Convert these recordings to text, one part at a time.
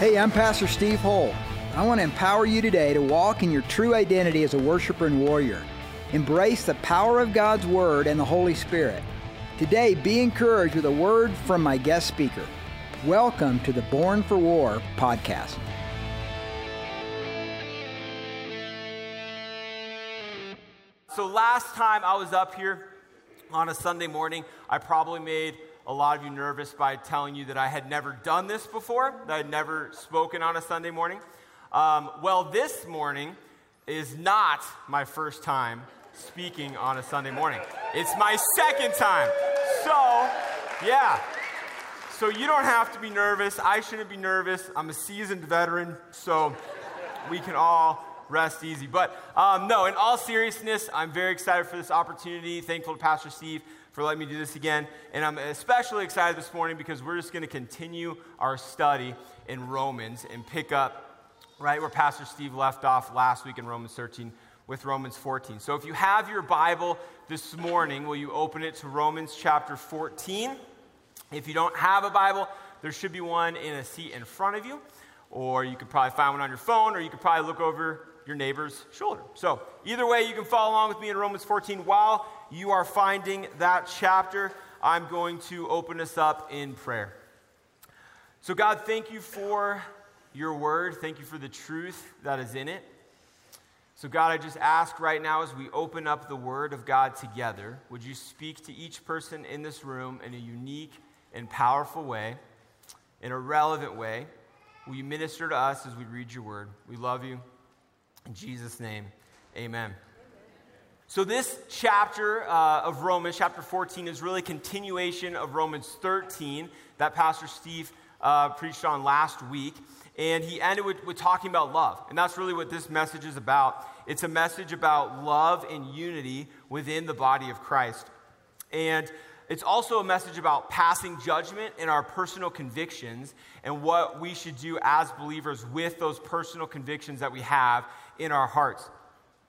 Hey, I'm Pastor Steve Holt. I want to empower you today to walk in your true identity as a worshiper and warrior. Embrace the power of God's Word and the Holy Spirit. Today, be encouraged with a word from my guest speaker. Welcome to the Born for War podcast. So, last time I was up here on a Sunday morning, I probably made a lot of you nervous by telling you that I had never done this before, that I had never spoken on a Sunday morning. Um, well, this morning is not my first time speaking on a Sunday morning, it's my second time. So, yeah. So, you don't have to be nervous. I shouldn't be nervous. I'm a seasoned veteran, so we can all rest easy. But um, no, in all seriousness, I'm very excited for this opportunity. Thankful to Pastor Steve for letting me do this again. And I'm especially excited this morning because we're just going to continue our study in Romans and pick up right where Pastor Steve left off last week in Romans 13 with Romans 14. So if you have your Bible this morning, will you open it to Romans chapter 14? If you don't have a Bible, there should be one in a seat in front of you, or you could probably find one on your phone, or you could probably look over your neighbor's shoulder. So, either way, you can follow along with me in Romans 14 while you are finding that chapter, I'm going to open us up in prayer. So, God, thank you for your word. Thank you for the truth that is in it. So, God, I just ask right now as we open up the word of God together, would you speak to each person in this room in a unique and powerful way, in a relevant way? Will you minister to us as we read your word? We love you. In Jesus' name, amen. So, this chapter uh, of Romans, chapter 14, is really continuation of Romans 13 that Pastor Steve uh, preached on last week. And he ended with, with talking about love. And that's really what this message is about. It's a message about love and unity within the body of Christ. And it's also a message about passing judgment in our personal convictions and what we should do as believers with those personal convictions that we have in our hearts.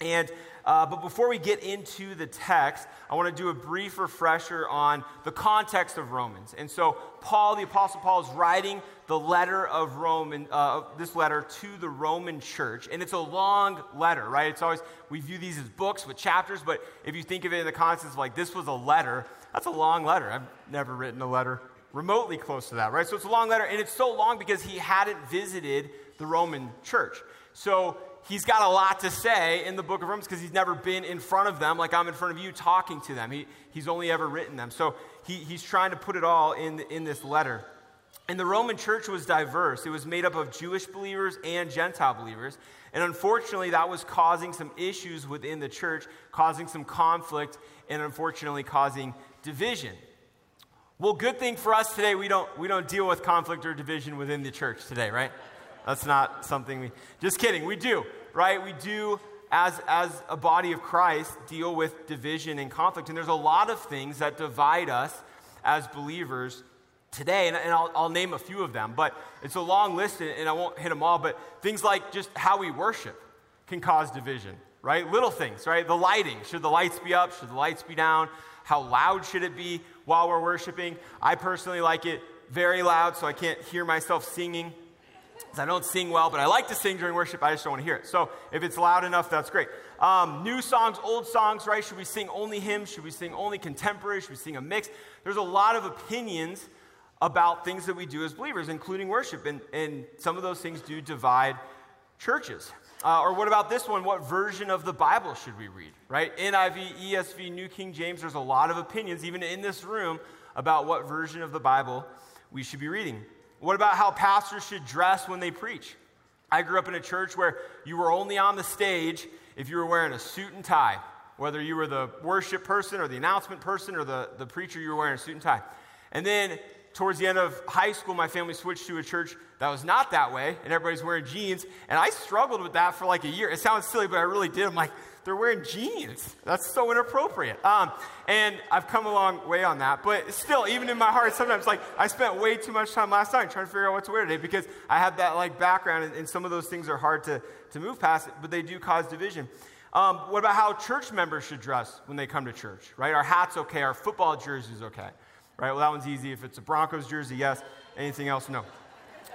And uh, but before we get into the text, I want to do a brief refresher on the context of Romans. And so, Paul, the Apostle Paul, is writing the letter of Roman, uh, this letter to the Roman church, and it's a long letter, right? It's always we view these as books with chapters, but if you think of it in the context of like this was a letter, that's a long letter. I've never written a letter remotely close to that, right? So it's a long letter, and it's so long because he hadn't visited the Roman church. So he's got a lot to say in the book of Romans because he's never been in front of them like I'm in front of you talking to them. He, he's only ever written them. So he, he's trying to put it all in, in this letter. And the Roman church was diverse. It was made up of Jewish believers and Gentile believers. And unfortunately, that was causing some issues within the church, causing some conflict, and unfortunately, causing division. Well, good thing for us today, we don't, we don't deal with conflict or division within the church today, right? That's not something we, just kidding, we do, right? We do, as, as a body of Christ, deal with division and conflict. And there's a lot of things that divide us as believers today. And, and I'll, I'll, name a few of them, but it's a long list and I won't hit them all. But things like just how we worship can cause division, right? Little things, right? The lighting. Should the lights be up? Should the lights be down? How loud should it be while we're worshiping? I personally like it very loud so I can't hear myself singing. I don't sing well, but I like to sing during worship. I just don't want to hear it. So if it's loud enough, that's great. Um, new songs, old songs, right? Should we sing only hymns? Should we sing only contemporary? Should we sing a mix? There's a lot of opinions about things that we do as believers, including worship. And, and some of those things do divide churches. Uh, or what about this one? What version of the Bible should we read, right? NIV, ESV, New King James. There's a lot of opinions, even in this room, about what version of the Bible we should be reading. What about how pastors should dress when they preach? I grew up in a church where you were only on the stage if you were wearing a suit and tie, whether you were the worship person or the announcement person or the, the preacher, you were wearing a suit and tie. And then towards the end of high school, my family switched to a church that was not that way, and everybody's wearing jeans. And I struggled with that for like a year. It sounds silly, but I really did. I'm like, they're wearing jeans. That's so inappropriate. Um, and I've come a long way on that. But still, even in my heart, sometimes like I spent way too much time last night trying to figure out what to wear today because I have that like background, and, and some of those things are hard to, to move past, but they do cause division. Um, what about how church members should dress when they come to church, right? Our hat's okay, our football jersey's okay, right? Well, that one's easy. If it's a Broncos jersey, yes. Anything else, no.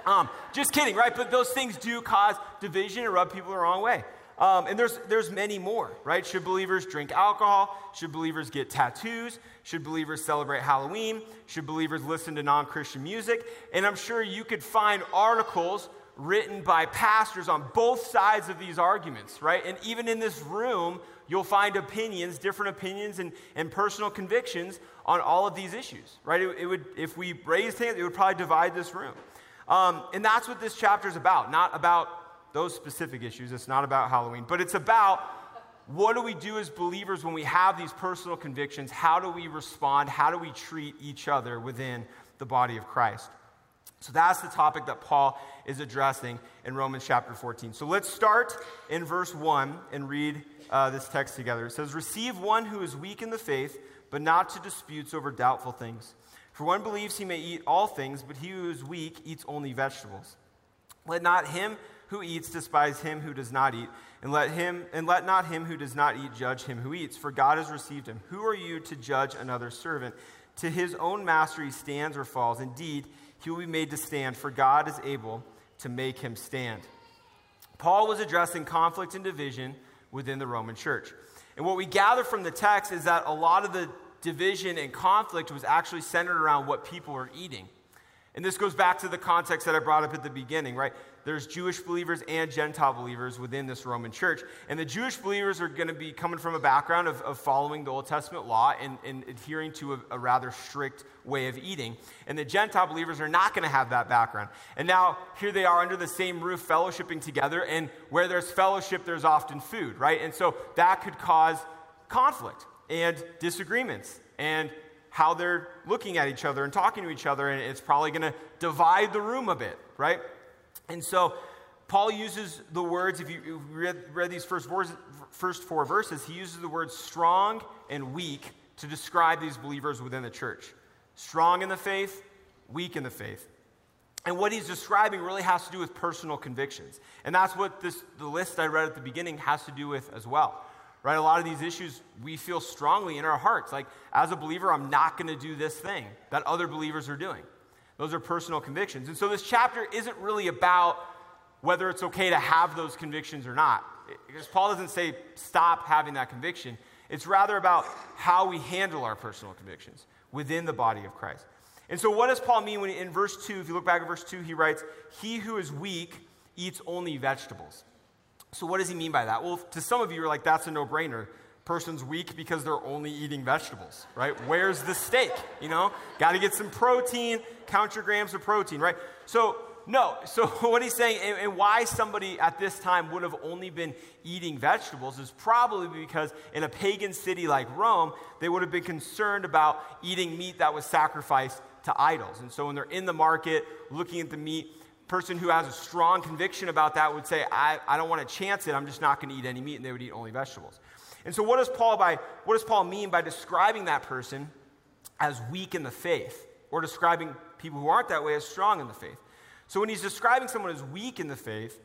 Um, just kidding, right? But those things do cause division and rub people the wrong way. Um, and there's, there's many more, right? Should believers drink alcohol? Should believers get tattoos? Should believers celebrate Halloween? Should believers listen to non Christian music? And I'm sure you could find articles written by pastors on both sides of these arguments, right? And even in this room, you'll find opinions, different opinions, and, and personal convictions on all of these issues, right? It, it would, if we raised hands, it would probably divide this room. Um, and that's what this chapter is about, not about those specific issues. It's not about Halloween, but it's about what do we do as believers when we have these personal convictions? How do we respond? How do we treat each other within the body of Christ? So that's the topic that Paul is addressing in Romans chapter 14. So let's start in verse 1 and read uh, this text together. It says, Receive one who is weak in the faith, but not to disputes over doubtful things. For one believes he may eat all things, but he who is weak eats only vegetables. Let not him who eats despise him who does not eat, and let him and let not him who does not eat judge him who eats, for God has received him. Who are you to judge another servant? To his own master he stands or falls. Indeed, he will be made to stand, for God is able to make him stand. Paul was addressing conflict and division within the Roman church. And what we gather from the text is that a lot of the division and conflict was actually centered around what people were eating. And this goes back to the context that I brought up at the beginning, right? There's Jewish believers and Gentile believers within this Roman church. And the Jewish believers are going to be coming from a background of, of following the Old Testament law and, and adhering to a, a, rather strict way of eating. And the Gentile believers are not going to have that background. And now here they are under the same roof, fellowshipping together. And where there's fellowship, there's often food, right? And so that could cause conflict and disagreements and how they're looking at each other and talking to each other. And it's probably going to divide the room a bit, right? And so Paul uses the words, if you read, read these first, first four verses, he uses the words strong and weak to describe these believers within the church. Strong in the faith, weak in the faith. And what he's describing really has to do with personal convictions. And that's what this, the list I read at the beginning has to do with as well. Right? A lot of these issues we feel strongly in our hearts. Like, as a believer, I'm not going to do this thing that other believers are doing. Those are personal convictions. And so this chapter isn't really about whether it's okay to have those convictions or not. Because Paul doesn't say stop having that conviction. It's rather about how we handle our personal convictions within the body of Christ. And so, what does Paul mean when in verse 2, if you look back at verse 2, he writes, He who is weak eats only vegetables. So, what does he mean by that? Well, to some of you, you're like, that's a no brainer person's weak because they're only eating vegetables, right? Where's the steak? You know, got to get some protein, count your grams of protein, right? So, no. So, what he's saying, and, and, why somebody at this time would have only been eating vegetables is probably because in a pagan city like Rome, they would have been concerned about eating meat that was sacrificed to idols. And so, when they're in the market looking at the meat, person who has a strong conviction about that would say, I, I don't want to chance it. I'm just not going to eat any meat. And they would eat only vegetables. And so, what does Paul by what does Paul mean by describing that person as weak in the faith, or describing people who aren't that way as strong in the faith? So, when he's describing someone as weak in the faith,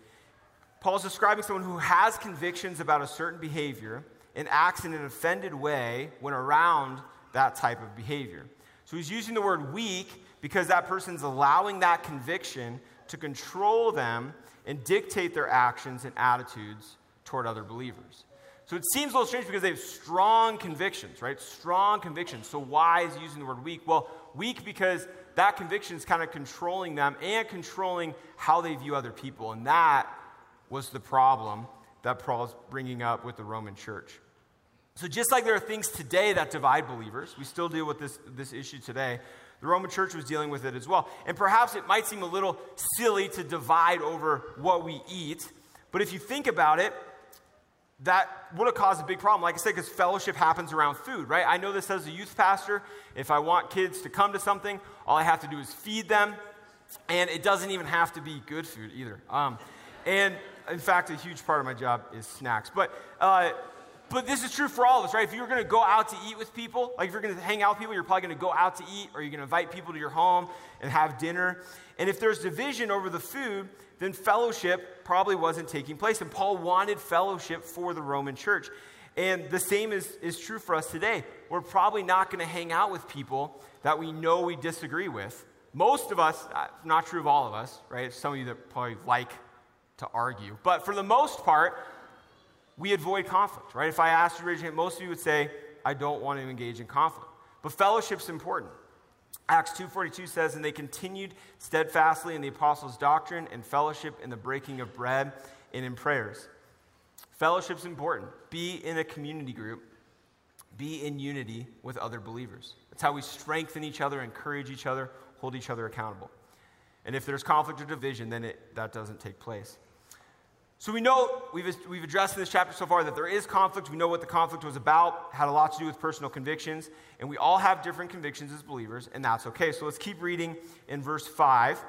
Paul's describing someone who has convictions about a certain behavior and acts in an offended way when around that type of behavior. So he's using the word weak because that person's allowing that conviction to control them and dictate their actions and attitudes toward other believers. So it seems a little strange because they have strong convictions, right? Strong convictions. So why is he using the word weak? Well, weak because that conviction is kind of controlling them and controlling how they view other people. And that was the problem that Paul is bringing up with the Roman church. So just like there are things today that divide believers, we still deal with this, this issue today. The Roman church was dealing with it as well. And perhaps it might seem a little silly to divide over what we eat, but if you think about it, that would have caused a big problem. Like I said, because fellowship happens around food, right? I know this as a youth pastor. If I want kids to come to something, all I have to do is feed them. And it doesn't even have to be good food either. Um, and in fact, a huge part of my job is snacks. But, uh, but this is true for all of us, right? If you're going to go out to eat with people, like if you're going to hang out with people, you're probably going to go out to eat or you're going to invite people to your home and have dinner. And if there's division over the food, then fellowship probably wasn't taking place. And Paul wanted fellowship for the Roman church. And the same is, is true for us today. We're probably not going to hang out with people that we know we disagree with most of us, uh, not true of all of us, right? Some of you that probably like to argue, but for the most part, we avoid conflict, right? If I asked you hand, most of you would say, I don't want to engage in conflict. But fellowship's important. Acts 2:42 says, "And they continued steadfastly in the apostles' doctrine and fellowship in the breaking of bread and in prayers." Fellowship's important. Be in a community group. Be in unity with other believers. That's how we strengthen each other, encourage each other, hold each other accountable. And if there's conflict or division, then it, that doesn't take place. So we know, we've, we've addressed in this chapter so far that there is conflict. We know what the conflict was about, had a lot to do with personal convictions, and we all have different convictions as believers, and that's okay. So let's keep reading in verse 5.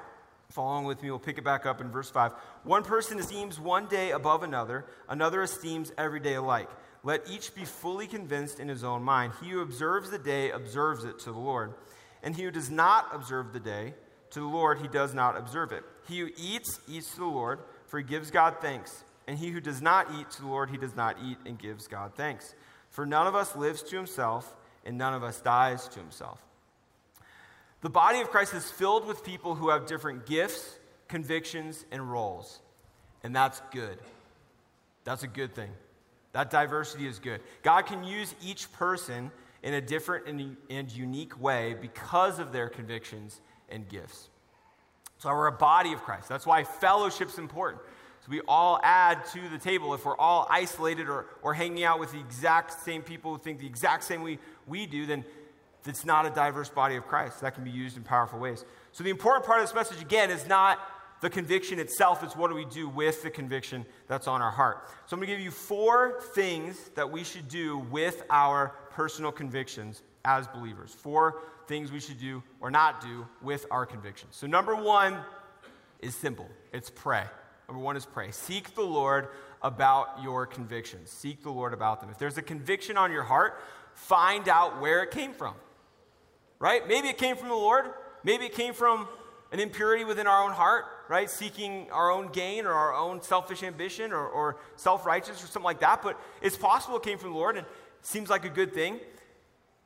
Following with me, we'll pick it back up in verse 5. One person esteems one day above another, another esteems every day alike. Let each be fully convinced in his own mind. He who observes the day observes it to the Lord, and he who does not observe the day, to the Lord he does not observe it. He who eats, eats to the Lord for he gives God thanks. And he who does not eat to the Lord, he does not eat and gives God thanks. For none of us lives to himself, and none of us dies to himself. The body of Christ is filled with people who have different gifts, convictions, and roles. And that's good. That's a good thing. That diversity is good. God can use each person in a different and, unique way because of their convictions and gifts. So we're a body of Christ. That's why fellowship's important. So we all add to the table. If we're all isolated or, or hanging out with the exact same people who think the exact same way we do, then it's not a diverse body of Christ. That can be used in powerful ways. So the important part of this message, again, is not the conviction itself, it's what do we do with the conviction that's on our heart. So I'm going to give you four things that we should do with our personal convictions as believers. Four things we should do or not do with our convictions. So, number one is simple it's pray. Number one is pray. Seek the Lord about your convictions. Seek the Lord about them. If there's a conviction on your heart, find out where it came from. Right? Maybe it came from the Lord. Maybe it came from an impurity within our own heart, right? Seeking our own gain or our own selfish ambition or, or self righteous or something like that. But it's possible it came from the Lord and seems like a good thing.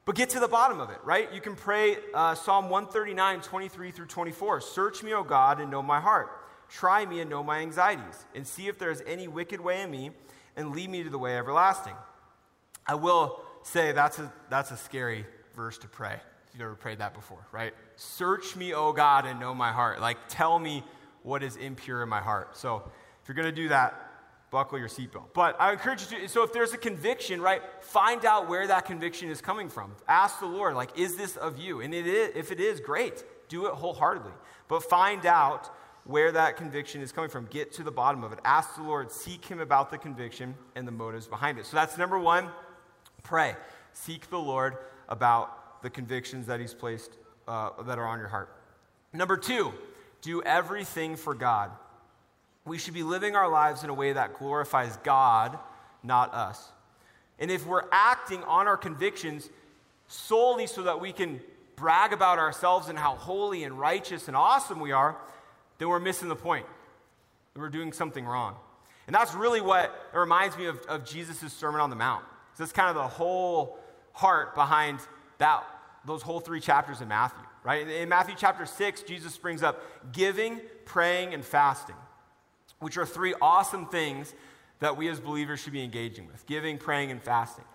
But get to the bottom of it, right? You can pray uh, Psalm 139, 23 through 24. Search me, O God, and know my heart. Try me and know my anxieties, and see if there is any wicked way in me, and lead me to the way everlasting. I will say that's a, that's a scary verse to pray. If you've ever prayed that before, right? Search me, O God, and know my heart. Like, tell me what is impure in my heart. So, if you're going to do that, buckle your seatbelt. But I encourage you to, so if there's a conviction, right, find out where that conviction is coming from. Ask the Lord, like, is this of you? And it is, if it is, great. Do it wholeheartedly. But find out where that conviction is coming from. Get to the bottom of it. Ask the Lord, seek Him about the conviction and the motives behind it. So that's number one pray. Seek the Lord about the convictions that He's placed, uh, that are on your heart. Number two, do everything for God. We should be living our lives in a way that glorifies God, not us. And if we're acting on our convictions solely so that we can brag about ourselves and how holy and righteous and awesome we are, then we're missing the point. We're doing something wrong. And that's really what it reminds me of, of Jesus' Sermon on the Mount. So that's kind of the whole heart behind that, those whole three chapters in Matthew, right? In Matthew chapter 6, Jesus brings up giving, praying, and fasting which are three awesome things that we as believers should be engaging with giving, praying, and fasting.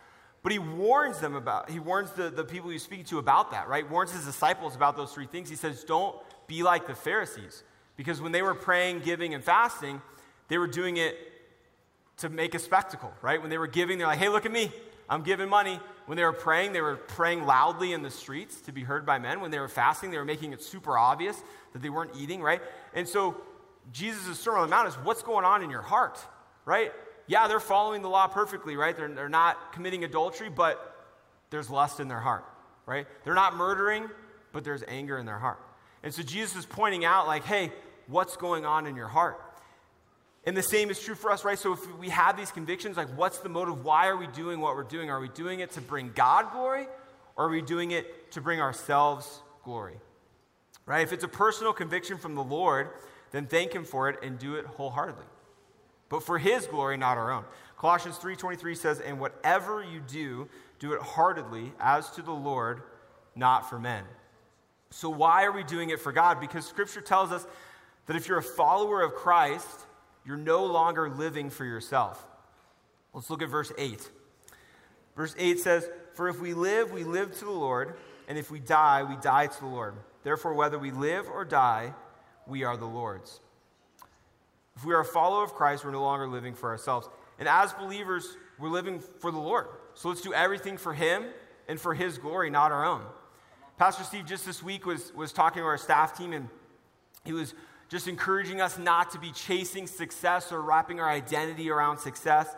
But he warns them about, he warns the, the people he's speaking to about that, right? Warns his disciples about those three things. He says, don't be like the Pharisees. Because when they were praying, giving, and fasting, they were doing it to make a spectacle, right? When they were giving, they're like, hey, look at me. I'm giving money. When they were praying, they were praying loudly in the streets to be heard by men. When they were fasting, they were making it super obvious that they weren't eating, right? And so Jesus' Sermon on the Mount is what's going on in your heart, right? Yeah, they're following the law perfectly, right? They're, they're not committing adultery, but there's lust in their heart, right? They're not murdering, but there's anger in their heart. And so Jesus is pointing out, like, hey, what's going on in your heart? And the same is true for us, right? So if we have these convictions, like, what's the motive? Why are we doing what we're doing? Are we doing it to bring God glory, or are we doing it to bring ourselves glory? Right? If it's a personal conviction from the Lord, then thank him for it and do it wholeheartedly. But for his glory, not our own. Colossians 3:23 says, "And whatever you do, do it heartedly as to the Lord, not for men." So, why are we doing it for God? Because Scripture tells us that if you're a follower of Christ, you're no longer living for yourself. Let's look at verse 8. Verse 8 says, For if we live, we live to the Lord, and if we die, we die to the Lord. Therefore, whether we live or die, we are the Lord's. If we are a follower of Christ, we're no longer living for ourselves. And as believers, we're living for the Lord. So let's do everything for Him and for His glory, not our own. Pastor Steve just this week was, was talking to our staff team, and he was just encouraging us not to be chasing success or wrapping our identity around success.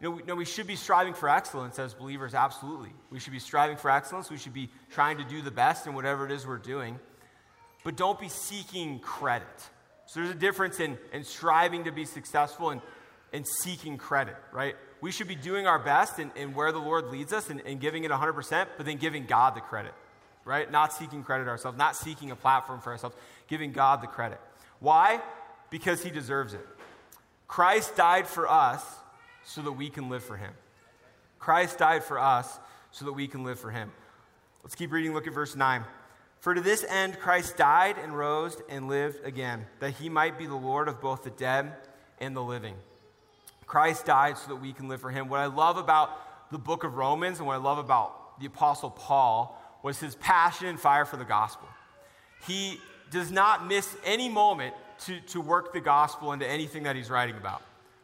You know, we, no, we should be striving for excellence as believers, absolutely. We should be striving for excellence. We should be trying to do the best in whatever it is we're doing. But don't be seeking credit. So there's a difference in, in striving to be successful and, and seeking credit, right? We should be doing our best and, in where the Lord leads us and, and giving it 100%, but then giving God the credit right? Not seeking credit ourselves, not seeking a platform for ourselves, giving God the credit. Why? Because he deserves it. Christ died for us so that we can live for him. Christ died for us so that we can live for him. Let's keep reading. Look at verse 9. For to this end Christ died and rose and lived again, that he might be the Lord of both the dead and the living. Christ died so that we can live for him. What I love about the book of Romans and what I love about the Apostle Paul was his passion and fire for the gospel. He does not miss any moment to, to work the gospel into anything that he's writing about,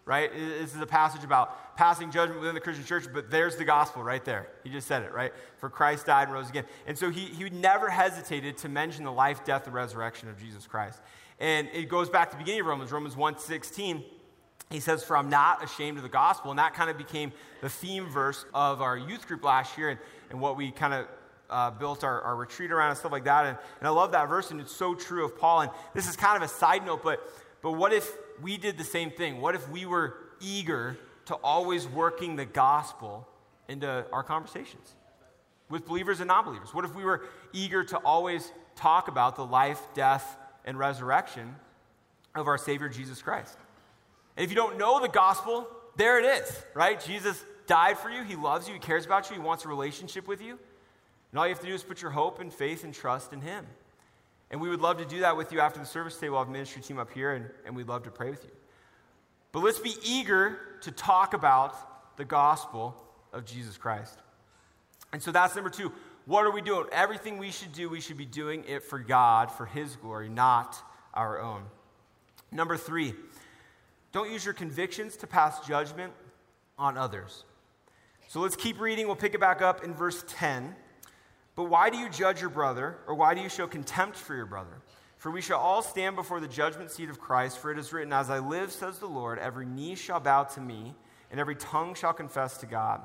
right? This is a passage about passing judgment within the Christian church, but there's the gospel right there. He just said it, right? For Christ died and rose again. And so he, he never hesitated to mention the life, death, and resurrection of Jesus Christ. And it goes back to the beginning of Romans, Romans 1 16 he says, For I'm not ashamed of the gospel. And that kind of became the theme verse of our youth group last year and, and what we kind of uh, built our, our retreat around and stuff like that. And, and I love that verse, and it's so true of Paul. And this is kind of a side note, but, but what if we did the same thing? What if we were eager to always working the gospel into our conversations with believers and non believers? What if we were eager to always talk about the life, death, and resurrection of our Savior Jesus Christ? And if you don't know the gospel, there it is, right? Jesus died for you. He loves you. He cares about you. He wants a relationship with you. And all you have to do is put your hope and faith and trust in Him. And we would love to do that with you after the service today. We'll have ministry team up here, and, and we'd love to pray with you. But let's be eager to talk about the gospel of Jesus Christ. And so that's number two. What are we doing? Everything we should do, we should be doing it for God, for His glory, not our own. Number three, don't use your convictions to pass judgment on others. So let's keep reading. We'll pick it back up in verse 10. But why do you judge your brother, or why do you show contempt for your brother? For we shall all stand before the judgment seat of Christ, for it is written, As I live, says the Lord, every knee shall bow to me, and every tongue shall confess to God.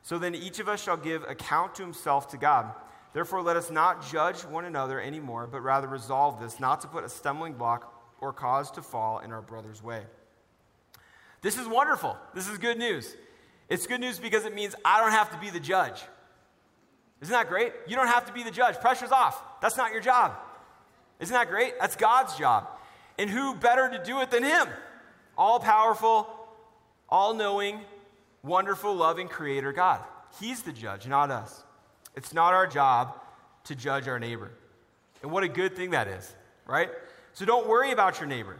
So then each of us shall give account to himself to God. Therefore, let us not judge one another anymore, but rather resolve this, not to put a stumbling block or cause to fall in our brother's way. This is wonderful. This is good news. It's good news because it means I don't have to be the judge. Isn't that great? You don't have to be the judge. Pressure's off. That's not your job. Isn't that great? That's God's job. And who better to do it than Him? All powerful, all knowing, wonderful, loving Creator God. He's the judge, not us. It's not our job to judge our neighbor. And what a good thing that is, right? So don't worry about your neighbor.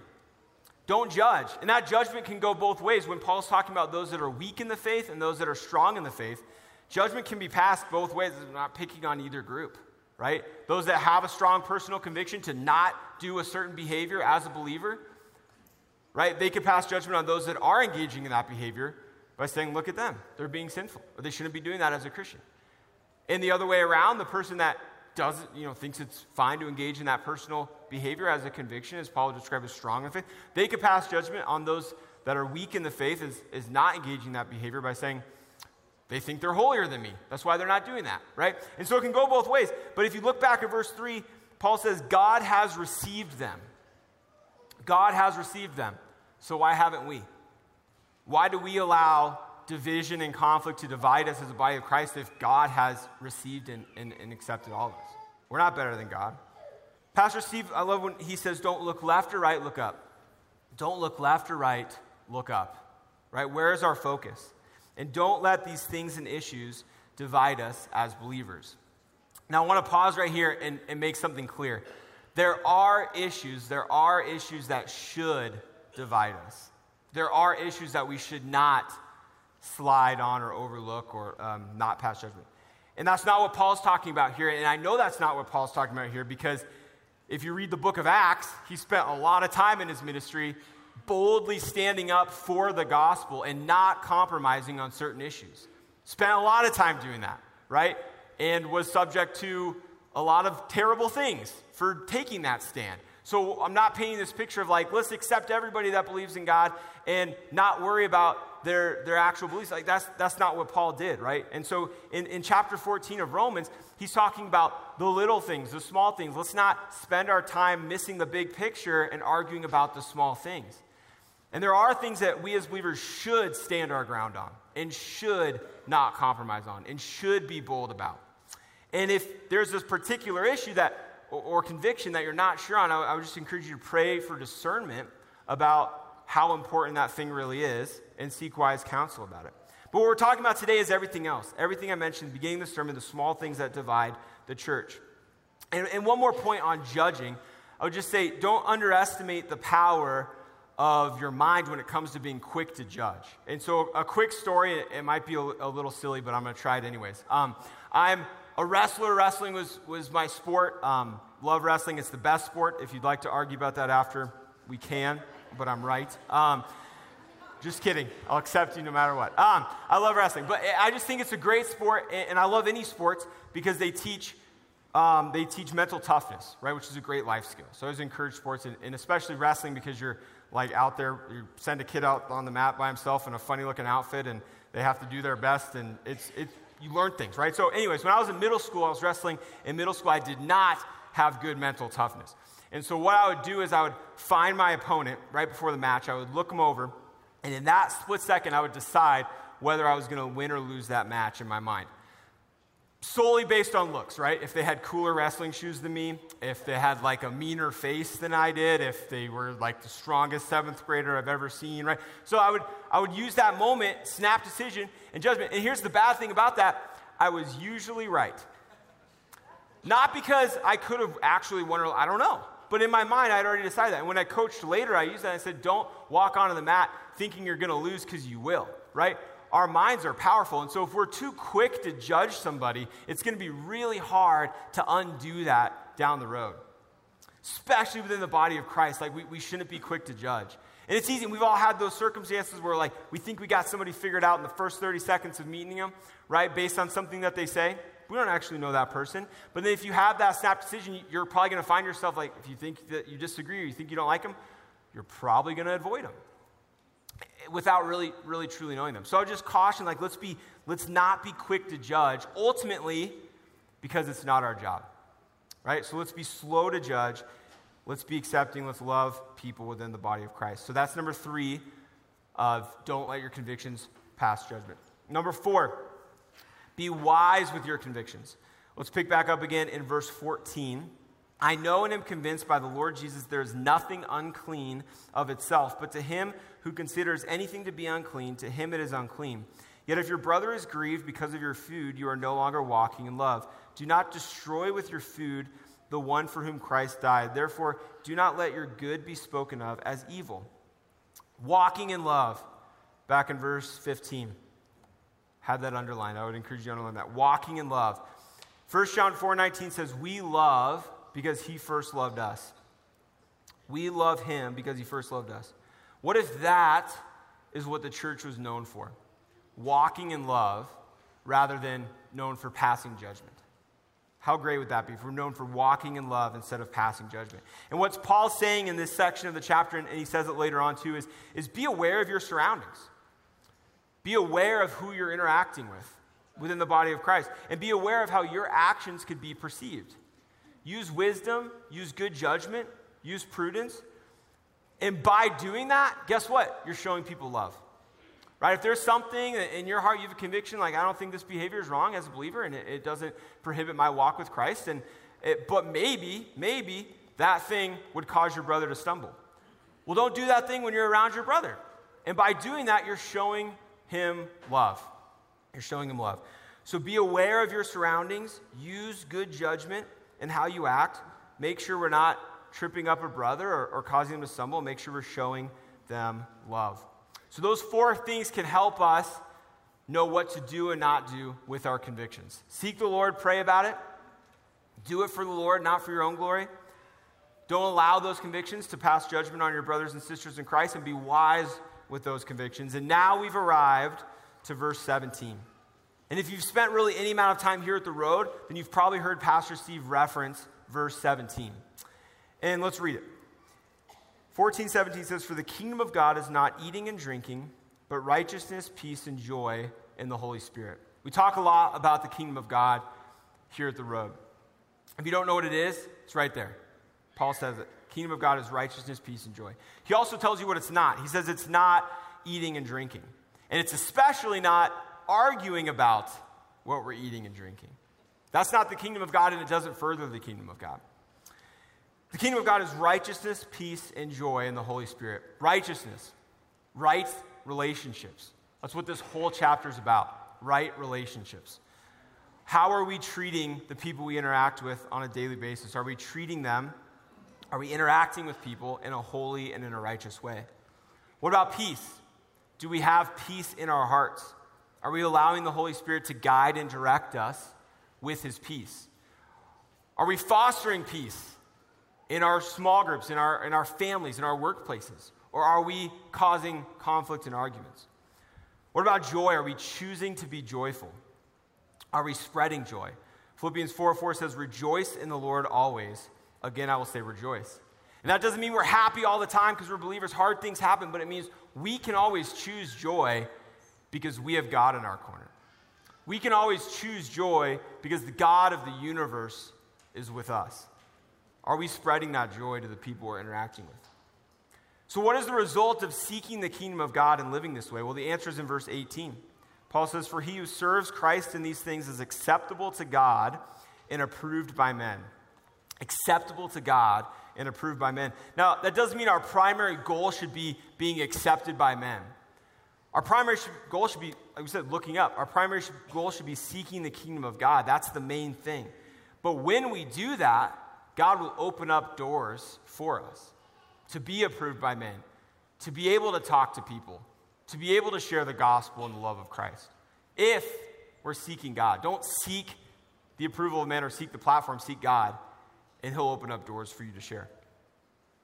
Don't judge. And that judgment can go both ways. When Paul's talking about those that are weak in the faith and those that are strong in the faith, Judgment can be passed both ways. I'm not picking on either group, right? Those that have a strong personal conviction to not do a certain behavior as a believer, right? They could pass judgment on those that are engaging in that behavior by saying, look at them. They're being sinful, or they shouldn't be doing that as a Christian. And the other way around, the person that doesn't, you know, thinks it's fine to engage in that personal behavior as a conviction, as Paul described as strong in faith, they could pass judgment on those that are weak in the faith is, is not engaging that behavior by saying, they think they're holier than me. That's why they're not doing that, right? And so it can go both ways. But if you look back at verse 3, Paul says, God has received them. God has received them. So why haven't we? Why do we allow division and conflict to divide us as a body of Christ if God has received and, and, and accepted all of us? We're not better than God. Pastor Steve, I love when he says, Don't look left or right, look up. Don't look left or right, look up. Right? Where is our focus? And don't let these things and issues divide us as believers. Now, I want to pause right here and, and make something clear. There are issues, there are issues that should divide us. There are issues that we should not slide on or overlook or um, not pass judgment. And that's not what Paul's talking about here. And I know that's not what Paul's talking about here because if you read the book of Acts, he spent a lot of time in his ministry boldly standing up for the gospel and not compromising on certain issues. Spent a lot of time doing that, right? And was subject to a lot of terrible things for taking that stand. So I'm not painting this picture of like, let's accept everybody that believes in God and not worry about their, their actual beliefs. Like, that's, that's not what Paul did, right? And so in, in chapter 14 of Romans, he's talking about the little things, the small things. Let's not spend our time missing the big picture and arguing about the small things. And there are things that we as believers should stand our ground on and should not compromise on and should be bold about. And if there's this particular issue that or, or conviction that you're not sure on, I, I would just encourage you to pray for discernment about how important that thing really is and seek wise counsel about it. But what we're talking about today is everything else. Everything I mentioned beginning the sermon, the small things that divide the church. And, and one more point on judging. I would just say don't underestimate the power of your mind when it comes to being quick to judge. And so, a quick story, it, might be a, a, little silly, but I'm going to try it anyways. Um, I'm a wrestler. Wrestling was, was my sport. Um, love wrestling. It's the best sport. If you'd like to argue about that after, we can, but I'm right. Um, just kidding. I'll accept you no matter what. Um, I love wrestling, but I just think it's a great sport, and I love any sports because they teach um, they teach mental toughness, right, which is a great life skill. So I always encourage sports, and, and, especially wrestling, because you're like out there. You send a kid out on the mat by himself in a funny looking outfit, and they have to do their best, and it's it's you learn things, right? So, anyways, when I was in middle school, I was wrestling. In middle school, I did not have good mental toughness. And so, what I would do is I would find my opponent right before the match, I would look him over, and in that split second, I would decide whether I was going to win or lose that match in my mind solely based on looks, right? If they had cooler wrestling shoes than me, if they had like a meaner face than I did, if they were like the strongest seventh grader I've ever seen, right? So I would, I would use that moment, snap decision, and judgment. And here's the bad thing about that I was usually right. Not because I could have actually won, or I don't know. But in my mind, I had already decided that. And when I coached later, I used that. I said, don't walk onto the mat thinking you're going to lose because you will, right? Our minds are powerful. And so if we're too quick to judge somebody, it's going to be really hard to undo that down the road. Especially within the body of Christ. Like, we, we shouldn't be quick to judge. And it's easy. We've all had those circumstances where, like, we think we got somebody figured out in the first 30 seconds of meeting them, right, based on something that they say. We don't actually know that person. But then if you have that snap decision, you're probably going to find yourself, like, if you think that you disagree or you think you don't like them, you're probably going to avoid them without really, really truly knowing them. So I just caution, like, let's be, let's not be quick to judge, ultimately, because it's not our job. Right? So let's be slow to judge. Let's be accepting. Let's love people within the body of Christ. So that's number three of don't let your convictions pass judgment. Number four, be wise with your convictions. Let's pick back up again in verse 14. I know and am convinced by the Lord Jesus there is nothing unclean of itself, but to him who considers anything to be unclean, to him it is unclean. Yet if your brother is grieved because of your food, you are no longer walking in love. Do not destroy with your food the one for whom Christ died. Therefore, do not let your good be spoken of as evil. Walking in love, back in verse 15. Have that underlined. I would encourage you to underline that. Walking in love. 1 John 4 19 says, We love because he first loved us. We love him because he first loved us. What if that is what the church was known for? Walking in love rather than known for passing judgment. How great would that be if we're known for walking in love instead of passing judgment? And what's Paul saying in this section of the chapter, and he says it later on too, is, is be aware of your surroundings. Be aware of who you're interacting with within the body of Christ, and be aware of how your actions could be perceived. Use wisdom, use good judgment, use prudence. And by doing that, guess what? You're showing people love. Right? If there's something in your heart, you have a conviction, like, I don't think this behavior is wrong as a believer, and it, it doesn't prohibit my walk with Christ, and it, but maybe, maybe that thing would cause your brother to stumble. Well, don't do that thing when you're around your brother. And by doing that, you're showing him love. You're showing him love. So be aware of your surroundings, use good judgment in how you act. Make sure we're not tripping up a brother or, or causing them to stumble. Make sure we're showing them love. So, those four things can help us know what to do and not do with our convictions. Seek the Lord, pray about it. Do it for the Lord, not for your own glory. Don't allow those convictions to pass judgment on your brothers and sisters in Christ and be wise with those convictions. And now we've arrived to verse 17. And if you've spent really any amount of time here at the road, then you've probably heard Pastor Steve reference verse 17. And let's read it. 14, 17 says, For the kingdom of God is not eating and drinking, but righteousness, peace, and joy in the Holy Spirit. We talk a lot about the kingdom of God here at the road. If you don't know what it is, it's right there. Paul says it. Kingdom of God is righteousness, peace, and joy. He also tells you what it's not. He says it's not eating and drinking. And it's especially not arguing about what we're eating and drinking. That's not the kingdom of God, and it doesn't further the kingdom of God. The kingdom of God is righteousness, peace, and joy in the Holy Spirit. Righteousness, right relationships. That's what this whole chapter is about right relationships. How are we treating the people we interact with on a daily basis? Are we treating them? Are we interacting with people in a holy and in a righteous way? What about peace? Do we have peace in our hearts? Are we allowing the Holy Spirit to guide and direct us with his peace? Are we fostering peace in our small groups, in our, in our families, in our workplaces? Or are we causing conflict and arguments? What about joy? Are we choosing to be joyful? Are we spreading joy? Philippians 4 4 says, Rejoice in the Lord always. Again, I will say rejoice. And that doesn't mean we're happy all the time because we're believers. Hard things happen, but it means we can always choose joy because we have God in our corner. We can always choose joy because the God of the universe is with us. Are we spreading that joy to the people we're interacting with? So, what is the result of seeking the kingdom of God and living this way? Well, the answer is in verse 18. Paul says, For he who serves Christ in these things is acceptable to God and approved by men. Acceptable to God and approved by men. Now, that doesn't mean our primary goal should be being accepted by men. Our primary goal should be, like we said, looking up. Our primary goal should be seeking the kingdom of God. That's the main thing. But when we do that, God will open up doors for us to be approved by men, to be able to talk to people, to be able to share the gospel and the love of Christ. If we're seeking God, don't seek the approval of men or seek the platform, seek God, and He'll open up doors for you to share.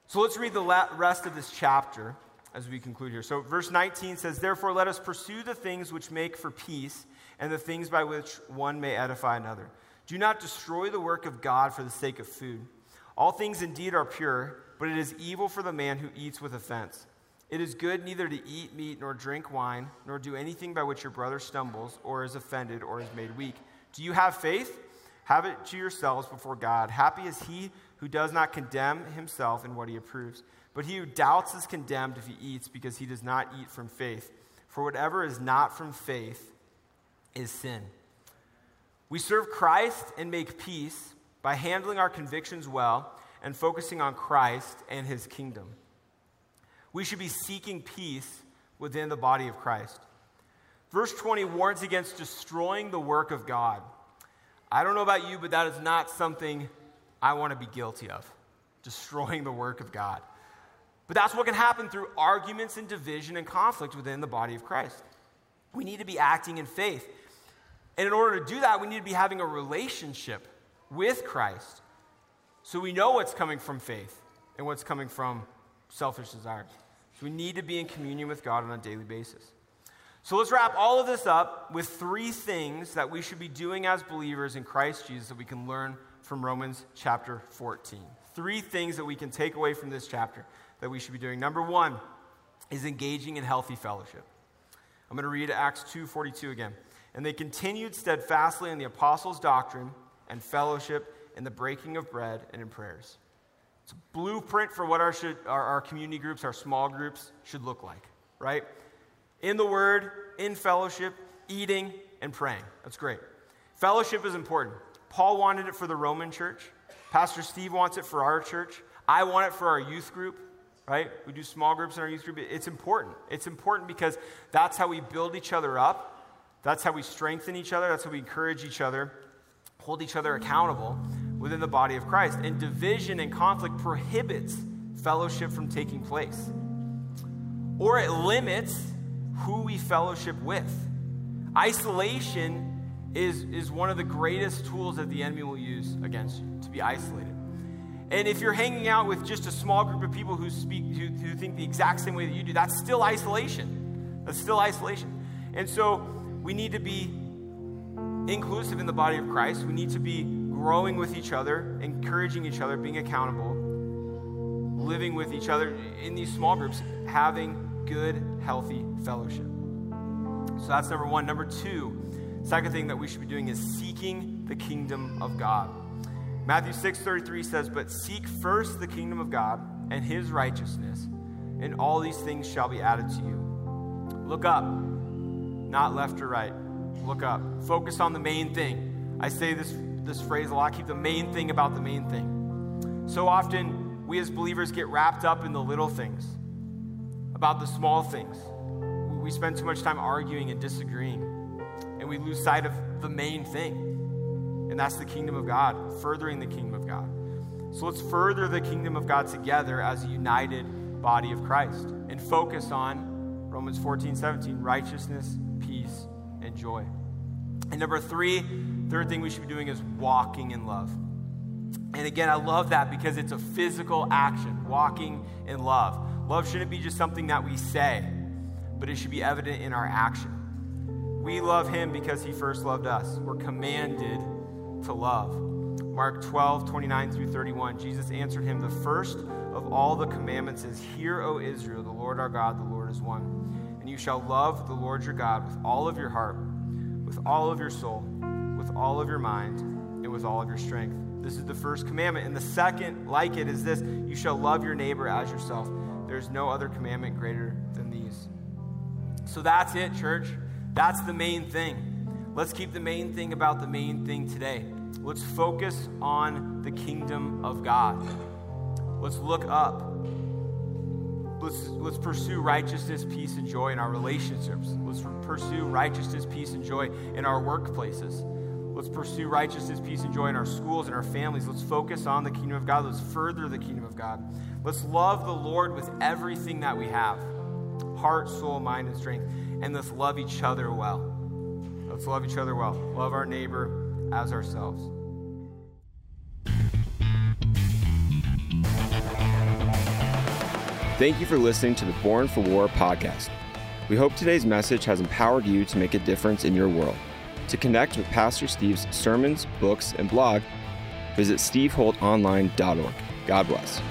So let's read the rest of this chapter as we conclude here. So, verse 19 says, Therefore, let us pursue the things which make for peace and the things by which one may edify another. Do not destroy the work of God for the sake of food. All things indeed are pure, but it is evil for the man who eats with offense. It is good neither to eat meat nor drink wine, nor do anything by which your brother stumbles or is offended or is made weak. Do you have faith? Have it to yourselves before God. Happy is he who does not condemn himself in what he approves. But he who doubts is condemned if he eats, because he does not eat from faith. For whatever is not from faith is sin. We serve Christ and make peace by handling our convictions well and focusing on Christ and his kingdom. We should be seeking peace within the body of Christ. Verse 20 warns against destroying the work of God. I don't know about you, but that is not something I want to be guilty of destroying the work of God. But that's what can happen through arguments and division and conflict within the body of Christ. We need to be acting in faith. And in order to do that, we need to be having a relationship with Christ so we know what's coming from faith and what's coming from selfish desires. So we need to be in communion with God on a daily basis. So let's wrap all of this up with three things that we should be doing as believers in Christ Jesus that we can learn from Romans chapter 14. Three things that we can take away from this chapter that we should be doing. Number one is engaging in healthy fellowship. I'm going to read Acts 2:42 again. And they continued steadfastly in the apostles' doctrine and fellowship, in the breaking of bread, and in prayers. It's a blueprint for what our, should, our, our community groups, our small groups should look like, right? In the Word, in fellowship, eating, and praying. That's great. Fellowship is important. Paul wanted it for the Roman church. Pastor Steve wants it for our church. I want it for our youth group, right? We do small groups in our youth group. It's important. It's important because that's how we build each other up That's how we strengthen each other. That's how we encourage each other, hold each other accountable within the body of Christ. And division and conflict prohibits fellowship from taking place, or it limits who we fellowship with. Isolation is, is one of the greatest tools that the enemy will use against you to be isolated. And if you're hanging out with just a small group of people who speak, who, who think the exact same way that you do, that's still isolation. That's still isolation. And so we need to be inclusive in the body of Christ. We need to be growing with each other, encouraging each other, being accountable, living with each other in these small groups, having good, healthy fellowship. So that's number one. Number two, second thing that we should be doing is seeking the kingdom of God. Matthew 6:33 says, "But seek first the kingdom of God and his righteousness, and all these things shall be added to you." Look up, not left or right. Look up. Focus on the main thing. I say this this phrase a lot, keep the main thing about the main thing. So often we as believers get wrapped up in the little things, about the small things. We spend too much time arguing and disagreeing, and we lose sight of the main thing and that's the kingdom of God, furthering the kingdom of God. So let's further the kingdom of God together as a united body of Christ and focus on Romans 14, 17, righteousness, peace, and joy. And number three, third thing we should be doing is walking in love. And again, I love that because it's a physical action, walking in love. Love shouldn't be just something that we say, but it should be evident in our action. We love him because he first loved us. We're commanded to love. Mark 12, 29 through 31, Jesus answered him, The first of all the commandments is, Hear, O Israel, the Lord our God, the Lord is one. And you shall love the Lord your God with all of your heart, with all of your soul, with all of your mind, and with all of your strength. This is the first commandment. And the second, like it, is this You shall love your neighbor as yourself. There's no other commandment greater than these. So that's it, church. That's the main thing. Let's keep the main thing about the main thing today. Let's focus on the kingdom of God. Let's look up. Let's, let's pursue righteousness, peace, and joy in our relationships. Let's pursue righteousness, peace, and joy in our workplaces. Let's pursue righteousness, peace, and joy in our schools and our families. Let's focus on the kingdom of God. Let's further the kingdom of God. Let's love the Lord with everything that we have heart, soul, mind, and strength. And let's love each other well. Let's love each other well. Love our neighbor as ourselves. Thank you for listening to the Born for War podcast. We hope today's message has empowered you to make a difference in your world. To connect with Pastor Steve's sermons, books, and blog, visit steveholtonline.org. God bless.